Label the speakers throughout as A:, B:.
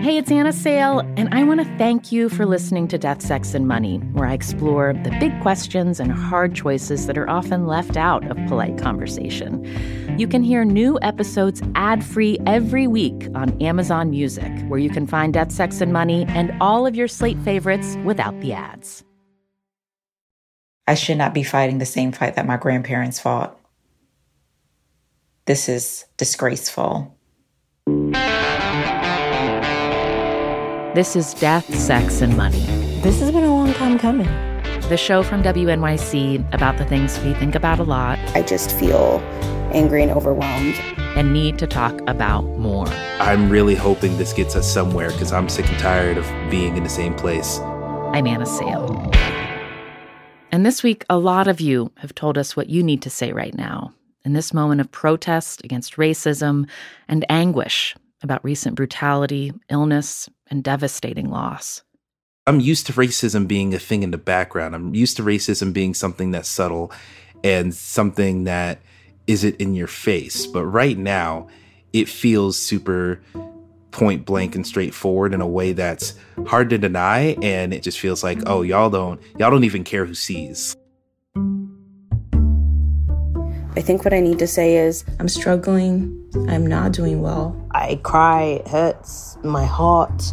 A: Hey, it's Anna Sale, and I want to thank you for listening to Death, Sex, and Money, where I explore the big questions and hard choices that are often left out of polite conversation. You can hear new episodes ad free every week on Amazon Music, where you can find Death, Sex, and Money and all of your slate favorites without the ads.
B: I should not be fighting the same fight that my grandparents fought. This is disgraceful.
A: This is Death, Sex, and Money.
C: This has been a long time coming.
A: The show from WNYC about the things we think about a lot.
C: I just feel angry and overwhelmed.
A: And need to talk about more.
D: I'm really hoping this gets us somewhere because I'm sick and tired of being in the same place.
A: I'm Anna Sale. And this week, a lot of you have told us what you need to say right now in this moment of protest against racism and anguish about recent brutality, illness, and devastating loss.
D: I'm used to racism being a thing in the background. I'm used to racism being something that's subtle and something that isn't in your face. But right now, it feels super point blank and straightforward in a way that's hard to deny and it just feels like, "Oh, y'all don't y'all don't even care who sees."
C: I think what I need to say is
E: I'm struggling. I'm not doing well.
F: I cry, it hurts my heart.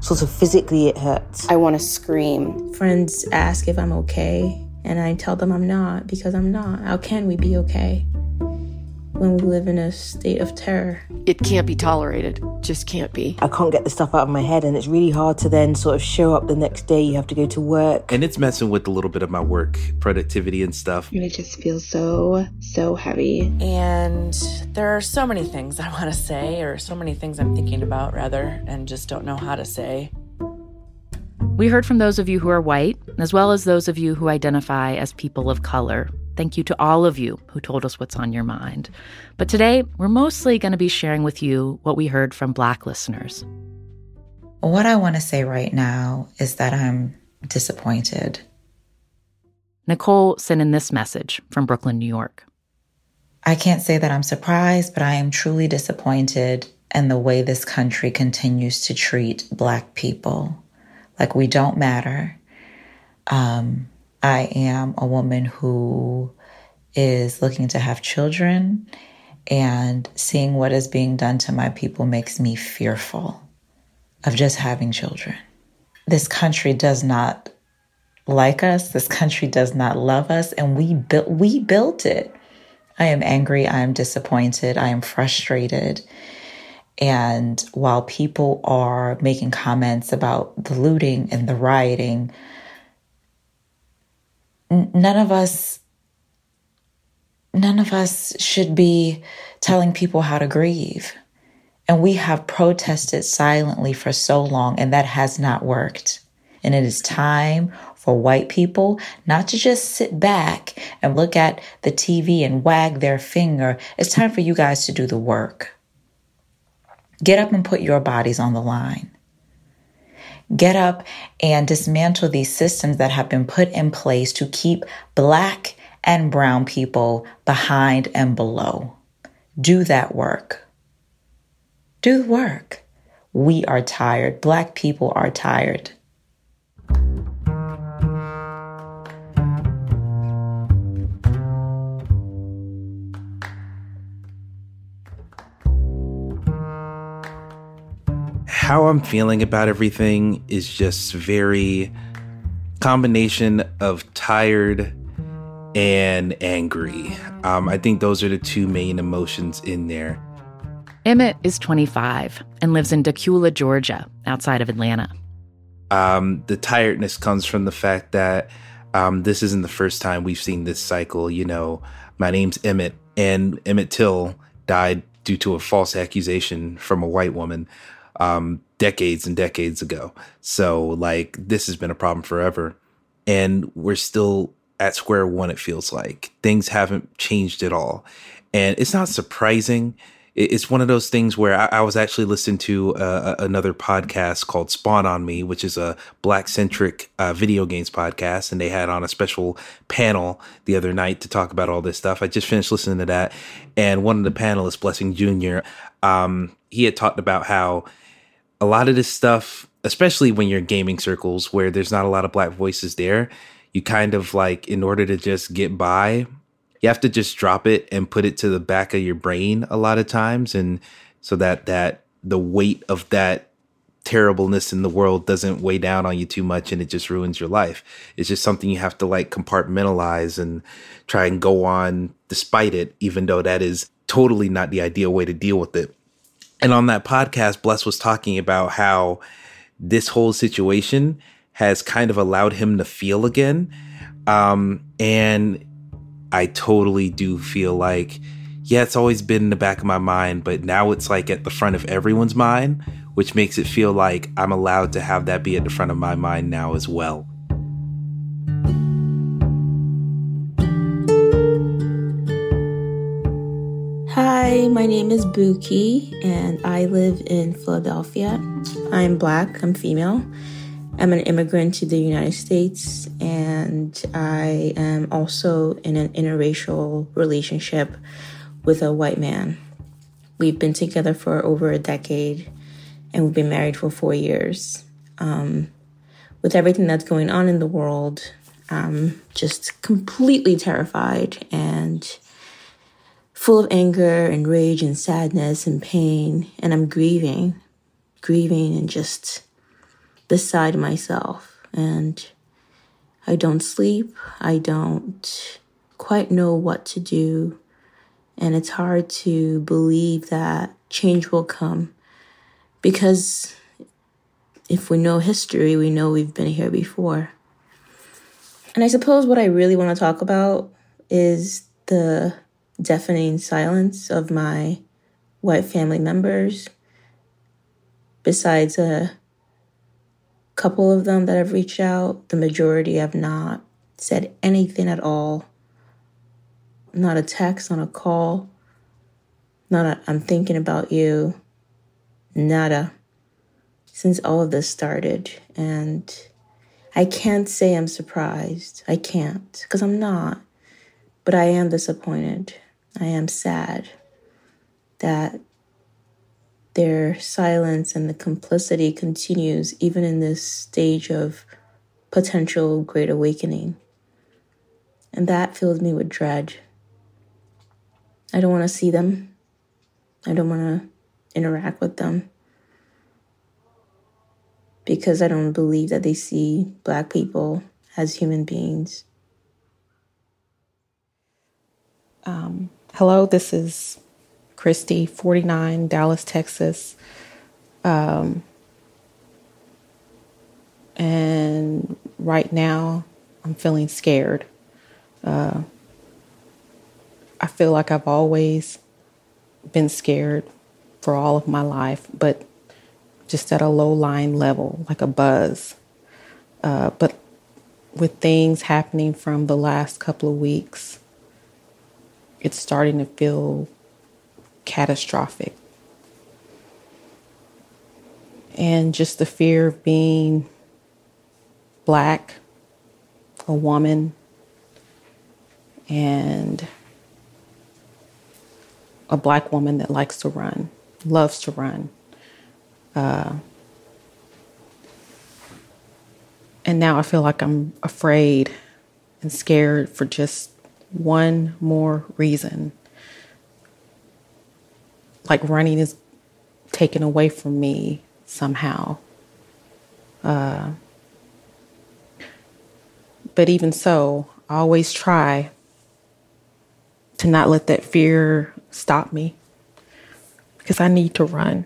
F: Sort of physically, it hurts.
C: I want to scream.
E: Friends ask if I'm okay, and I tell them I'm not because I'm not. How can we be okay? when we live in a state of terror.
G: It can't be tolerated. Just can't be.
F: I can't get the stuff out of my head, and it's really hard to then sort of show up the next day. You have to go to work.
D: And it's messing with a little bit of my work productivity and stuff.
H: And it just feels so, so heavy.
I: And there are so many things I want to say, or so many things I'm thinking about, rather, and just don't know how to say.
A: We heard from those of you who are white, as well as those of you who identify as people of color. Thank you to all of you who told us what's on your mind. But today, we're mostly going to be sharing with you what we heard from Black listeners.
B: What I want to say right now is that I'm disappointed.
A: Nicole sent in this message from Brooklyn, New York.
B: I can't say that I'm surprised, but I am truly disappointed in the way this country continues to treat Black people. Like we don't matter. Um, I am a woman who is looking to have children, and seeing what is being done to my people makes me fearful of just having children. This country does not like us. This country does not love us, and we built we built it. I am angry. I am disappointed. I am frustrated. And while people are making comments about the looting and the rioting, none of us none of us should be telling people how to grieve. And we have protested silently for so long, and that has not worked. And it is time for white people not to just sit back and look at the TV and wag their finger. It's time for you guys to do the work. Get up and put your bodies on the line get up and dismantle these systems that have been put in place to keep Black and Brown people behind and below. Do that work. Do the work. We are tired. Black people are tired.
D: How I'm feeling about everything is just very combination of tired and angry. Um, I think those are the two main emotions in there.
A: Emmett is 25 and lives in Dacula, Georgia, outside of Atlanta.
D: Um, the tiredness comes from the fact that um, this isn't the first time we've seen this cycle. You know, my name's Emmett, and Emmett Till died due to a false accusation from a white woman um, decades and decades ago. So, like, this has been a problem forever. And we're still at square one, it feels like. Things haven't changed at all. And it's not surprising. It's one of those things where I, I was actually listening to uh, another podcast called Spawn on Me, which is a black centric uh, video games podcast. And they had on a special panel the other night to talk about all this stuff. I just finished listening to that. And one of the panelists, Blessing Jr., um, he had talked about how a lot of this stuff, especially when you're in gaming circles where there's not a lot of black voices there, you kind of like, in order to just get by, you have to just drop it and put it to the back of your brain a lot of times. And so that, that the weight of that terribleness in the world doesn't weigh down on you too much and it just ruins your life. It's just something you have to like compartmentalize and try and go on despite it, even though that is totally not the ideal way to deal with it. And on that podcast, Bless was talking about how this whole situation has kind of allowed him to feel again. Um, and I totally do feel like, yeah, it's always been in the back of my mind, but now it's like at the front of everyone's mind, which makes it feel like I'm allowed to have that be at the front of my mind now as well.
E: Hi, my name is Buki, and I live in Philadelphia. I'm black, I'm female. I'm an immigrant to the United States, and I am also in an interracial relationship with a white man. We've been together for over a decade, and we've been married for four years. Um, with everything that's going on in the world, I'm just completely terrified and full of anger and rage and sadness and pain. And I'm grieving, grieving and just beside myself. And I don't sleep. I don't quite know what to do. And it's hard to believe that change will come because if we know history, we know we've been here before. And I suppose what I really want to talk about is the deafening silence of my white family members, besides a couple of them that have reached out, the majority have not said anything at all. Not a text, not a call, not a I'm thinking about you, nada. Since all of this started. And I can't say I'm surprised. I can't, because I'm not. But I am disappointed. I am sad that their silence and the complicity continues even in this stage of potential great awakening. And that fills me with dread. I don't want to see them. I don't want to interact with them because I don't believe that they see Black people as human beings.
J: Um, Hello, this is Christy, 49, Dallas, Texas. Um, and right now, I'm feeling scared. Uh, I feel like I've always been scared for all of my life, but just at a low line level, like a buzz. Uh, but with things happening from the last couple of weeks, it's starting to feel catastrophic. And just the fear of being black, a woman, and a black woman that likes to run, loves to run. Uh, and now I feel like I'm afraid and scared for just one more reason. Like running is taken away from me somehow. Uh, but even so, I always try to not let that fear stop me because I need to run.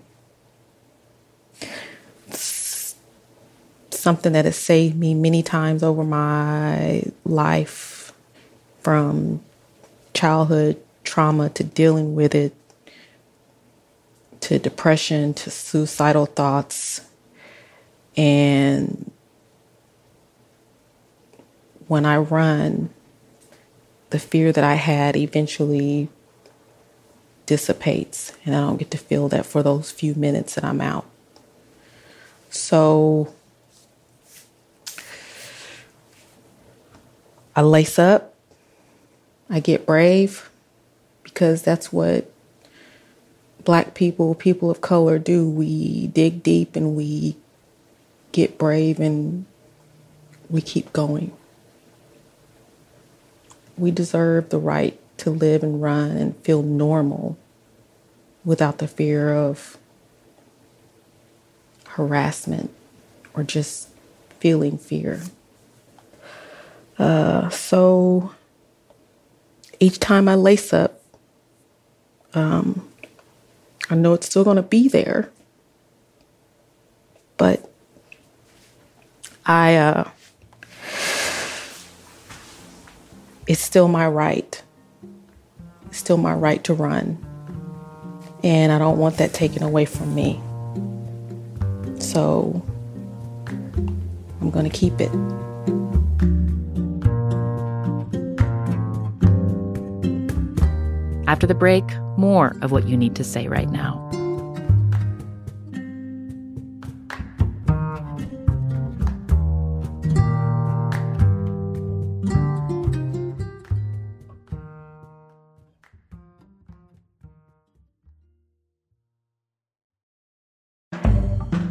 J: Something that has saved me many times over my life from childhood trauma to dealing with it to depression to suicidal thoughts. And when I run, the fear that I had eventually dissipates, and I don't get to feel that for those few minutes that I'm out. So I lace up I get brave because that's what Black people, people of color do. We dig deep and we get brave and we keep going. We deserve the right to live and run and feel normal without the fear of harassment or just feeling fear. Uh, so each time I lace up, um, I know it's still going to be there, but I, uh, it's still my right. It's still my right to run. And I don't want that taken away from me. So I'm going to keep it.
A: After the break, more of what you need to say right now.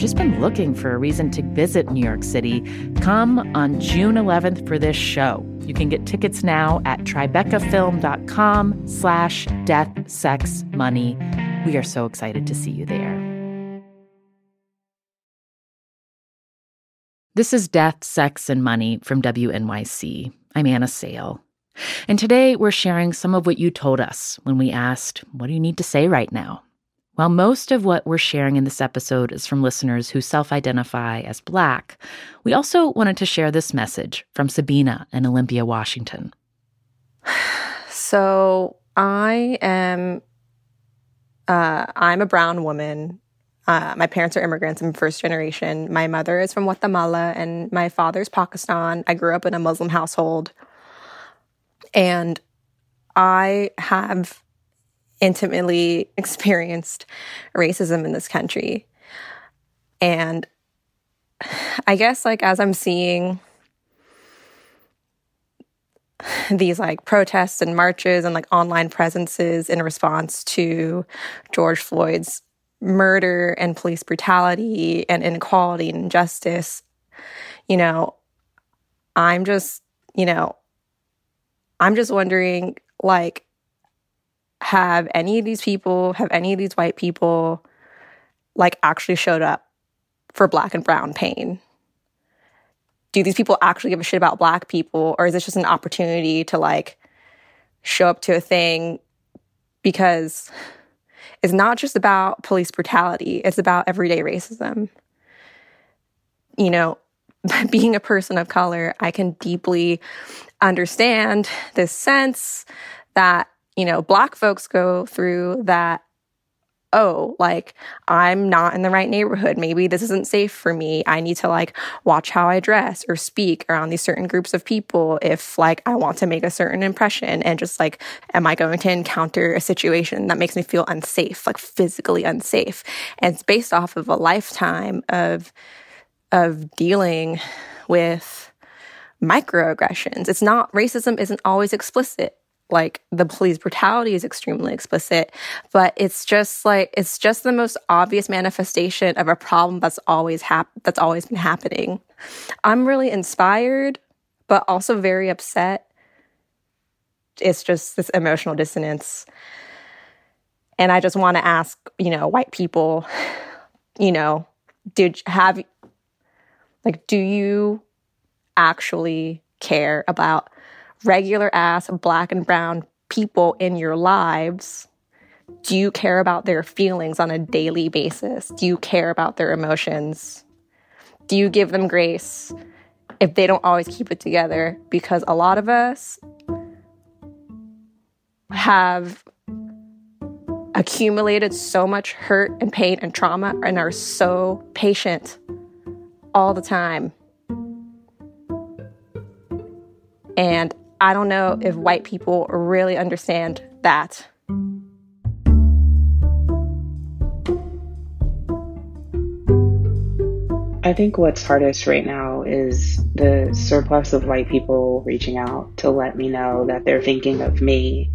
A: just been looking for a reason to visit New York City, come on June 11th for this show. You can get tickets now at tribecafilm.com slash death, sex, money. We are so excited to see you there. This is Death, Sex, and Money from WNYC. I'm Anna Sale. And today we're sharing some of what you told us when we asked, What do you need to say right now? While most of what we're sharing in this episode is from listeners who self identify as Black, we also wanted to share this message from Sabina in Olympia, Washington.
K: So I am, uh, I'm a brown woman. Uh, my parents are immigrants. I'm first generation. My mother is from Guatemala and my father's Pakistan. I grew up in a Muslim household. And I have intimately experienced racism in this country. And I guess, like, as I'm seeing these like protests and marches and like online presences in response to George Floyd's murder and police brutality and inequality and injustice, you know, I'm just, you know, I'm just wondering, like, have any of these people, have any of these white people like actually showed up for black and brown pain? Do these people actually give a shit about black people or is this just an opportunity to like show up to a thing because it's not just about police brutality, it's about everyday racism. You know, being a person of color, I can deeply understand this sense that you know, black folks go through that oh, like I'm not in the right neighborhood. Maybe this isn't safe for me. I need to like watch how I dress or speak around these certain groups of people if like I want to make a certain impression and just like, am I going to encounter a situation that makes me feel unsafe, like physically unsafe? And it's based off of a lifetime of, of dealing with microaggressions. It's not, racism isn't always explicit like the police brutality is extremely explicit, but it's just like it's just the most obvious manifestation of a problem that's always hap- that's always been happening. I'm really inspired, but also very upset. It's just this emotional dissonance. And I just want to ask, you know, white people, you know, did have like do you actually care about regular ass black and brown people in your lives, do you care about their feelings on a daily basis? Do you care about their emotions? Do you give them grace if they don't always keep it together? Because a lot of us have accumulated so much hurt and pain and trauma and are so patient all the time. And I don't know if white people really understand that.
H: I think what's hardest right now is the surplus of white people reaching out to let me know that they're thinking of me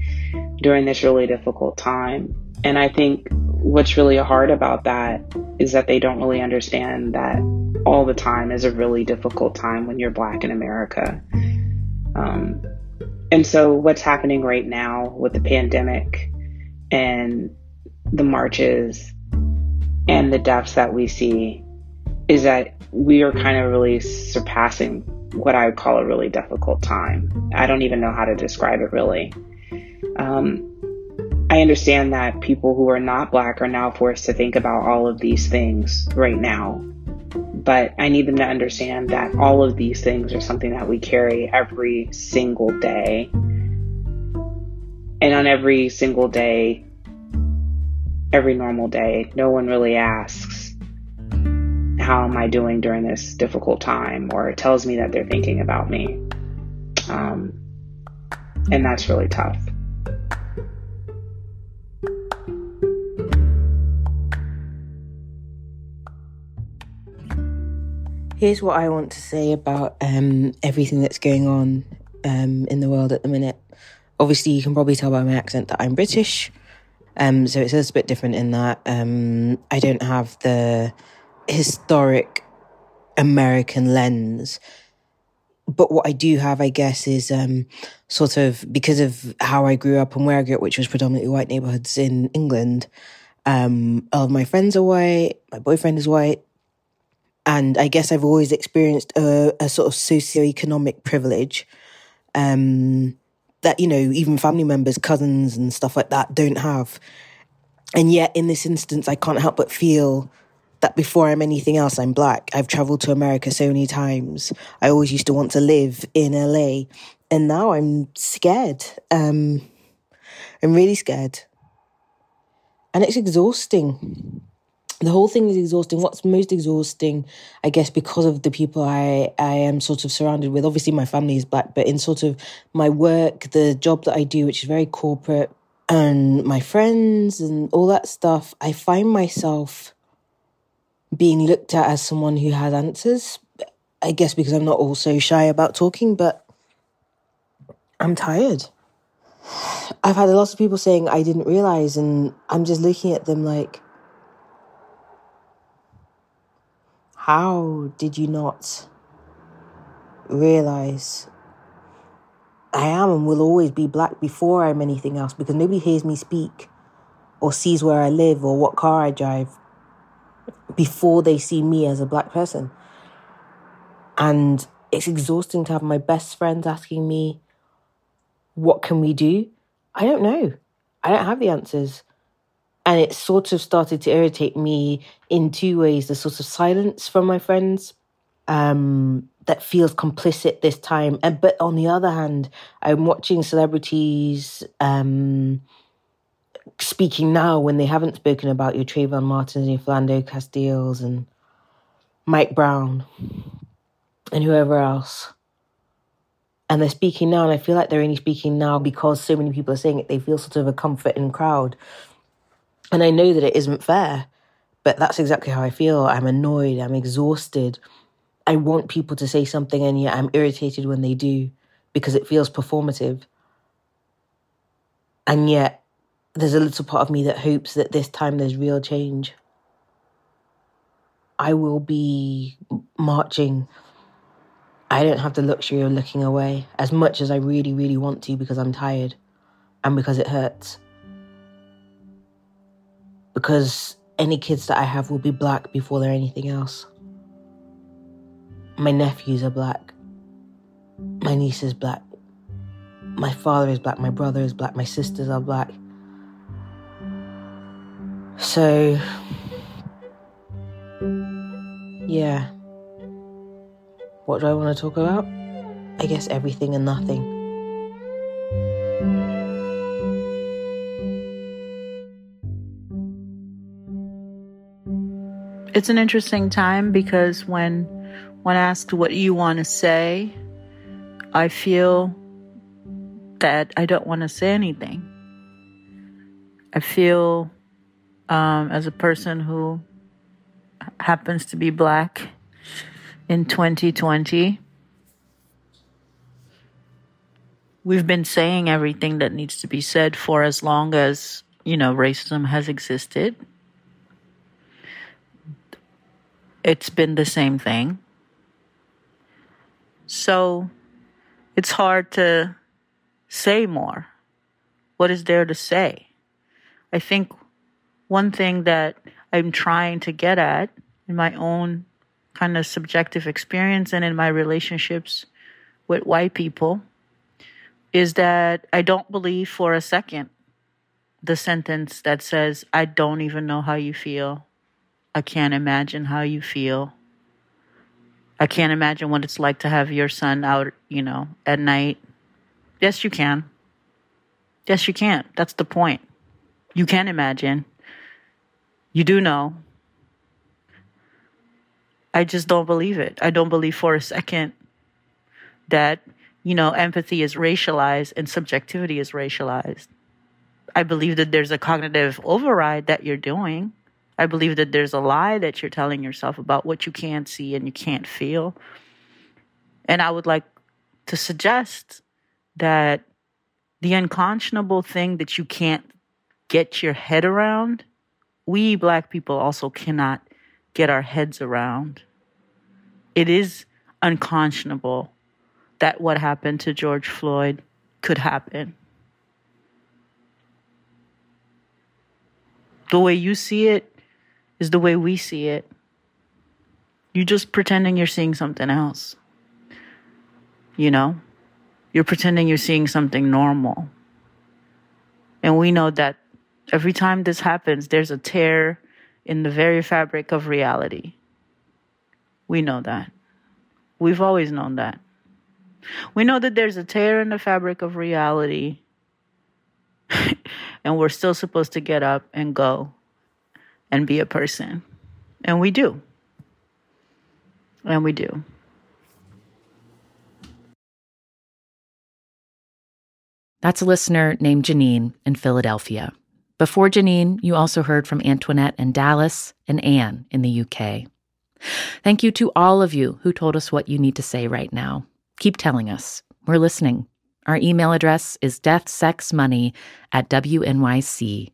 H: during this really difficult time. And I think what's really hard about that is that they don't really understand that all the time is a really difficult time when you're black in America. Um, and so, what's happening right now with the pandemic and the marches and the deaths that we see is that we are kind of really surpassing what I would call a really difficult time. I don't even know how to describe it really. Um, I understand that people who are not black are now forced to think about all of these things right now but I need them to understand that all of these things are something that we carry every single day. And on every single day, every normal day, no one really asks, How am I doing during this difficult time? or tells me that they're thinking about me. Um, and that's really tough.
F: Here's what I want to say about um, everything that's going on um, in the world at the minute. Obviously, you can probably tell by my accent that I'm British. Um, so it's a little bit different in that um, I don't have the historic American lens. But what I do have, I guess, is um, sort of because of how I grew up and where I grew up, which was predominantly white neighborhoods in England. Um, all of my friends are white. My boyfriend is white. And I guess I've always experienced a, a sort of socioeconomic privilege um, that, you know, even family members, cousins, and stuff like that don't have. And yet, in this instance, I can't help but feel that before I'm anything else, I'm black. I've traveled to America so many times. I always used to want to live in LA. And now I'm scared. Um, I'm really scared. And it's exhausting the whole thing is exhausting. What's most exhausting, I guess, because of the people I, I am sort of surrounded with. Obviously, my family is black, but in sort of my work, the job that I do, which is very corporate, and my friends and all that stuff, I find myself being looked at as someone who has answers. I guess because I'm not also shy about talking, but I'm tired. I've had a lot of people saying I didn't realize, and I'm just looking at them like, How did you not realize I am and will always be black before I'm anything else because nobody hears me speak or sees where I live or what car I drive before they see me as a black person. And it's exhausting to have my best friends asking me, What can we do? I don't know. I don't have the answers. And it sort of started to irritate me in two ways the sort of silence from my friends um, that feels complicit this time. And, but on the other hand, I'm watching celebrities um, speaking now when they haven't spoken about your Trayvon Martins, and your Philando Castiles, and Mike Brown, and whoever else. And they're speaking now, and I feel like they're only speaking now because so many people are saying it. They feel sort of a comforting crowd. And I know that it isn't fair, but that's exactly how I feel. I'm annoyed, I'm exhausted. I want people to say something, and yet I'm irritated when they do because it feels performative. And yet, there's a little part of me that hopes that this time there's real change. I will be marching. I don't have the luxury of looking away as much as I really, really want to because I'm tired and because it hurts. Because any kids that I have will be black before they're anything else. My nephews are black. My niece is black. My father is black. My brother is black. My sisters are black. So, yeah. What do I want to talk about? I guess everything and nothing.
L: It's an interesting time because when when asked what you want to say, I feel that I don't want to say anything. I feel um, as a person who happens to be black in 2020, we've been saying everything that needs to be said for as long as, you know, racism has existed. It's been the same thing. So it's hard to say more. What is there to say? I think one thing that I'm trying to get at in my own kind of subjective experience and in my relationships with white people is that I don't believe for a second the sentence that says, I don't even know how you feel. I can't imagine how you feel. I can't imagine what it's like to have your son out, you know, at night. Yes, you can. Yes, you can. That's the point. You can imagine. You do know. I just don't believe it. I don't believe for a second that, you know, empathy is racialized and subjectivity is racialized. I believe that there's a cognitive override that you're doing. I believe that there's a lie that you're telling yourself about what you can't see and you can't feel. And I would like to suggest that the unconscionable thing that you can't get your head around, we black people also cannot get our heads around. It is unconscionable that what happened to George Floyd could happen. The way you see it is the way we see it. You're just pretending you're seeing something else. You know? You're pretending you're seeing something normal. And we know that every time this happens, there's a tear in the very fabric of reality. We know that. We've always known that. We know that there's a tear in the fabric of reality, and we're still supposed to get up and go and be a person. And we do. And we do.
A: That's a listener named Janine in Philadelphia. Before Janine, you also heard from Antoinette in Dallas and Anne in the UK. Thank you to all of you who told us what you need to say right now. Keep telling us. We're listening. Our email address is deathsexmoney at wnyc.org.